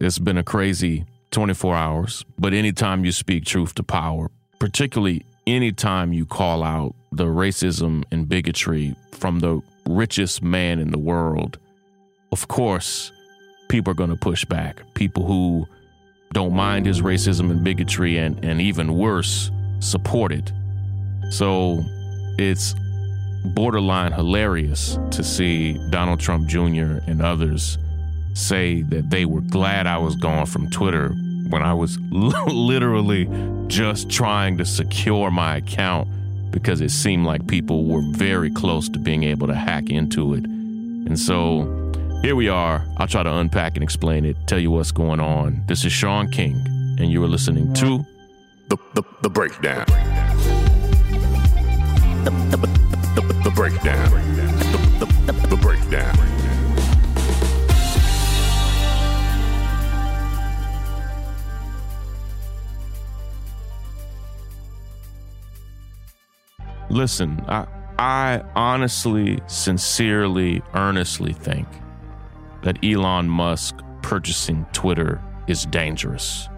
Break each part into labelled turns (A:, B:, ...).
A: it's been a crazy 24 hours, but anytime you speak truth to power, particularly anytime you call out the racism and bigotry from the richest man in the world, of course, people are going to push back. People who don't mind his racism and bigotry and, and even worse, support it. So it's borderline hilarious to see Donald Trump Jr. and others say that they were glad I was gone from Twitter when I was literally just trying to secure my account because it seemed like people were very close to being able to hack into it. And so here we are. I'll try to unpack and explain it, tell you what's going on. This is Shaun King, and you are listening to
B: The, the, the Breakdown. The, the, the, the Breakdown. The, the,
A: Listen, I, I honestly, sincerely, earnestly think that Elon Musk purchasing Twitter is dangerous.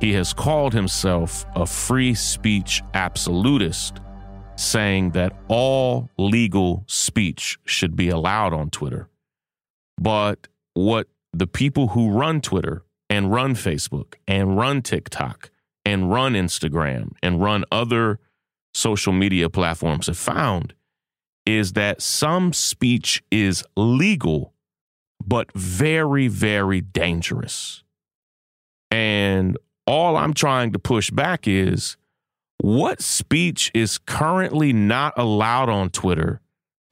A: He has called himself a free speech absolutist, saying that all legal speech should be allowed on Twitter. But what the people who run Twitter and run Facebook and run TikTok and run Instagram and run other social media platforms have found is that some speech is legal, but very, very dangerous. And all I'm trying to push back is what speech is currently not allowed on Twitter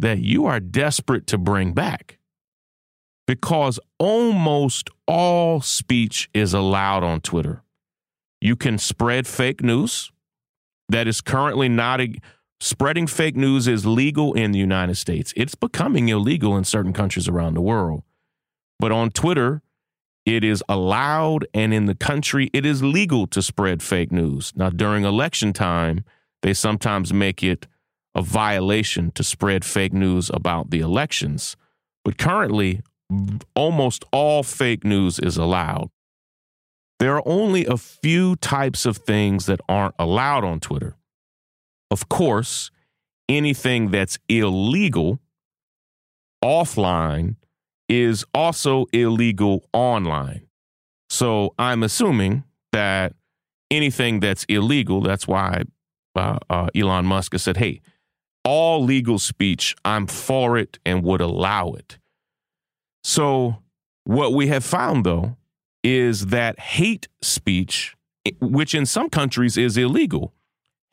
A: that you are desperate to bring back? Because almost all speech is allowed on Twitter. You can spread fake news that is currently not a, spreading fake news is legal in the United States. It's becoming illegal in certain countries around the world. But on Twitter, it is allowed, and in the country, it is legal to spread fake news. Now, during election time, they sometimes make it a violation to spread fake news about the elections. But currently, almost all fake news is allowed. There are only a few types of things that aren't allowed on Twitter. Of course, anything that's illegal offline is also illegal online. So I'm assuming that anything that's illegal, that's why uh, uh, Elon Musk has said, hey, all legal speech, I'm for it and would allow it. So what we have found, though, is that hate speech, which in some countries is illegal,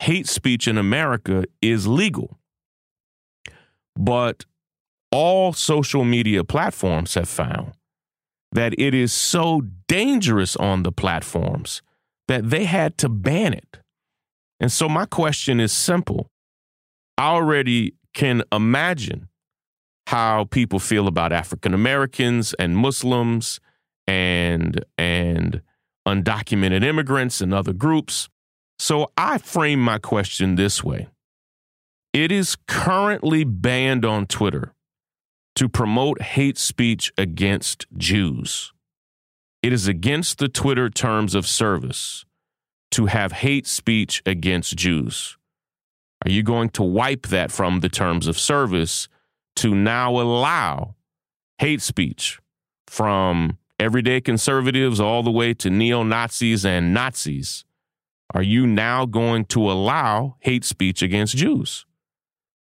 A: hate speech in America is legal. But all social media platforms have found that it is so dangerous on the platforms that they had to ban it. And so my question is simple. I already can imagine how people feel about African Americans and Muslims and and undocumented immigrants and other groups. So I frame my question this way. It is currently banned on Twitter to promote hate speech against Jews. It is against the Twitter terms of service to have hate speech against Jews. Are you going to wipe that from the terms of service to now allow hate speech from everyday conservatives all the way to neo Nazis and Nazis, are you now going to allow hate speech against Jews?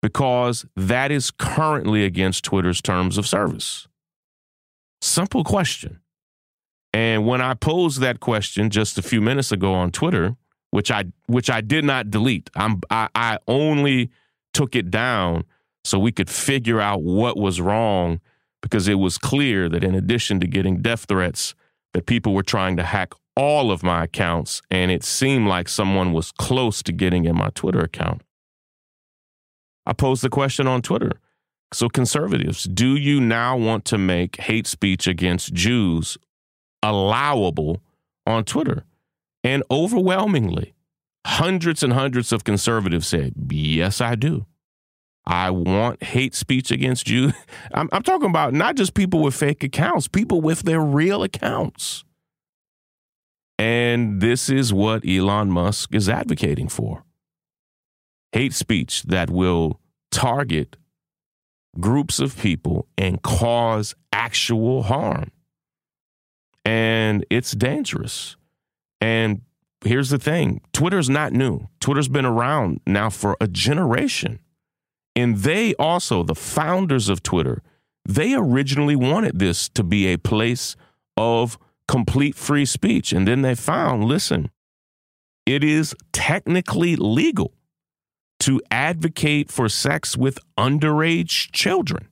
A: Because that is currently against Twitter's terms of service. Simple question. And when I posed that question just a few minutes ago on Twitter, which I which I did not delete, I'm I, I only took it down so we could figure out what was wrong because it was clear that in addition to getting death threats, that people were trying to hack all of my accounts, and it seemed like someone was close to getting in my Twitter account. I posed the question on Twitter. So, conservatives, do you now want to make hate speech against Jews allowable on Twitter? And overwhelmingly, hundreds and hundreds of conservatives said, Yes, I do. I want hate speech against Jews. I'm, I'm, talking about not just people with fake accounts, people with their real accounts. And this is what Elon Musk is advocating for hate speech that will target groups of people and cause actual harm. And it's dangerous. And here's the thing Twitter's not new, Twitter's been around now for a generation. And they also, the founders of Twitter, they originally wanted this to be a place of complete free speech. And then they found listen, it is technically legal to advocate for sex with underage children.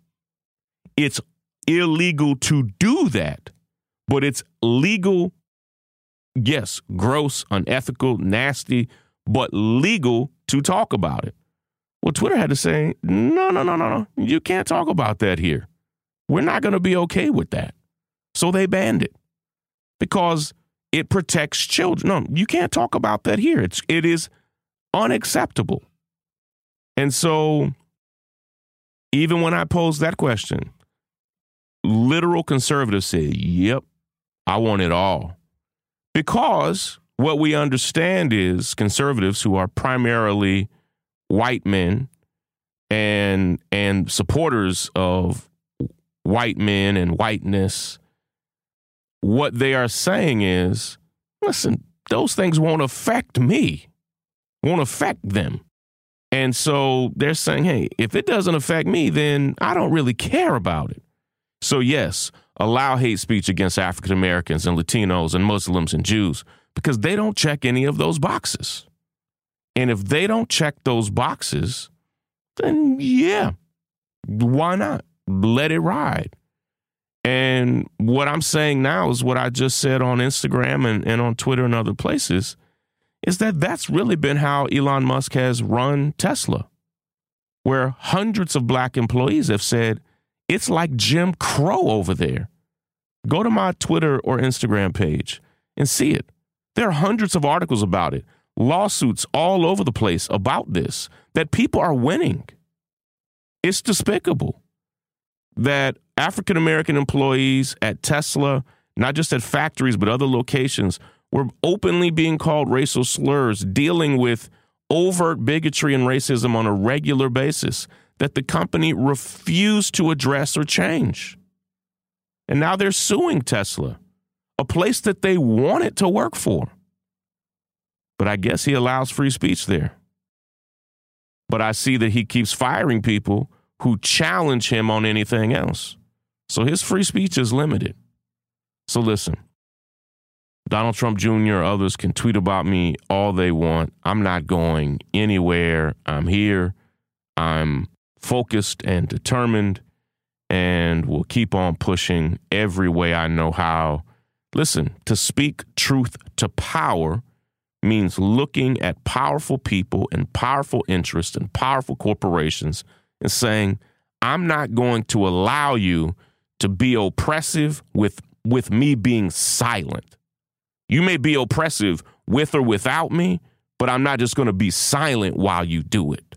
A: It's illegal to do that, but it's legal, yes, gross, unethical, nasty, but legal to talk about it. Well, Twitter had to say, no, no, no, no, no. You can't talk about that here. We're not going to be okay with that. So they banned it because it protects children. No, you can't talk about that here. It's it is unacceptable. And so even when I posed that question, literal conservatives said, "Yep, I want it all." Because what we understand is conservatives who are primarily white men and and supporters of white men and whiteness what they are saying is listen those things won't affect me won't affect them. And so they're saying hey if it doesn't affect me then i don't really care about it. So yes allow hate speech against african americans and latinos and muslims and jews because they don't check any of those boxes and if they don't check those boxes, then yeah, why not? Let it ride. And what I'm saying now is what I just said on Instagram and, and on Twitter and other places is that that's really been how Elon Musk has run Tesla, where hundreds of black employees have said, it's like Jim Crow over there. Go to my Twitter or Instagram page and see it. There are hundreds of articles about it lawsuits all over the place about this that people are winning. It's despicable that African American employees at Tesla, not just at factories, but other locations, were openly being called racial slurs, dealing with overt bigotry and racism on a regular basis that the company refused to address or change. And now they're suing Tesla, a place that they wanted to work for. But I guess he allows free speech there. But I see that he keeps firing people who challenge him on anything else. So his free speech is limited. So listen, Donald Trump Jr. or others can tweet about me all they want. I'm not going anywhere. I'm here. I'm focused and determined and will keep on pushing every way I know how. Listen, to speak truth to power means looking at powerful people and powerful interests and powerful corporations and saying, I'm not going to allow you to be oppressive with, with me being silent. You may be oppressive with or without me, but I'm not just going to be silent while you do it.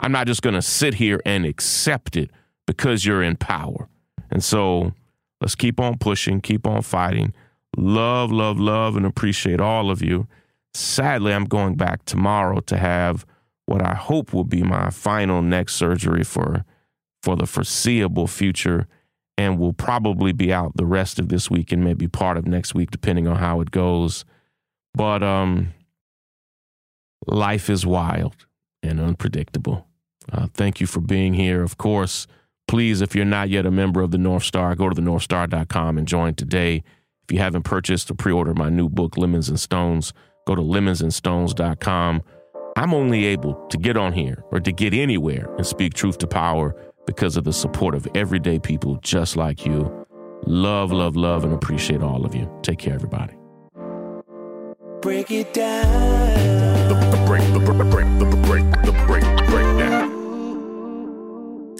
A: I'm not just going to sit here and accept it because you're in power. And so let's keep on pushing, keep on fighting. Love, love, love, and appreciate all of you. Sadly, I'm going back tomorrow to have what I hope will be my final neck surgery for for the foreseeable future and will probably be out the rest of this week and maybe part of next week depending on how it goes. But um life is wild and unpredictable. Uh, thank you for being here. Of course, please, if you're not yet a member of the North Star, go to the northstar.com and join today. If you haven't purchased or pre ordered my new book, Lemons and Stones, go to lemonsandstones.com. I'm only able to get on here or to get anywhere and speak truth to power because of the support of everyday people just like you. Love, love, love, and appreciate all of you. Take care, everybody.
C: Break it down.
B: The, the break, the, the break, the, the break, the break, breakdown.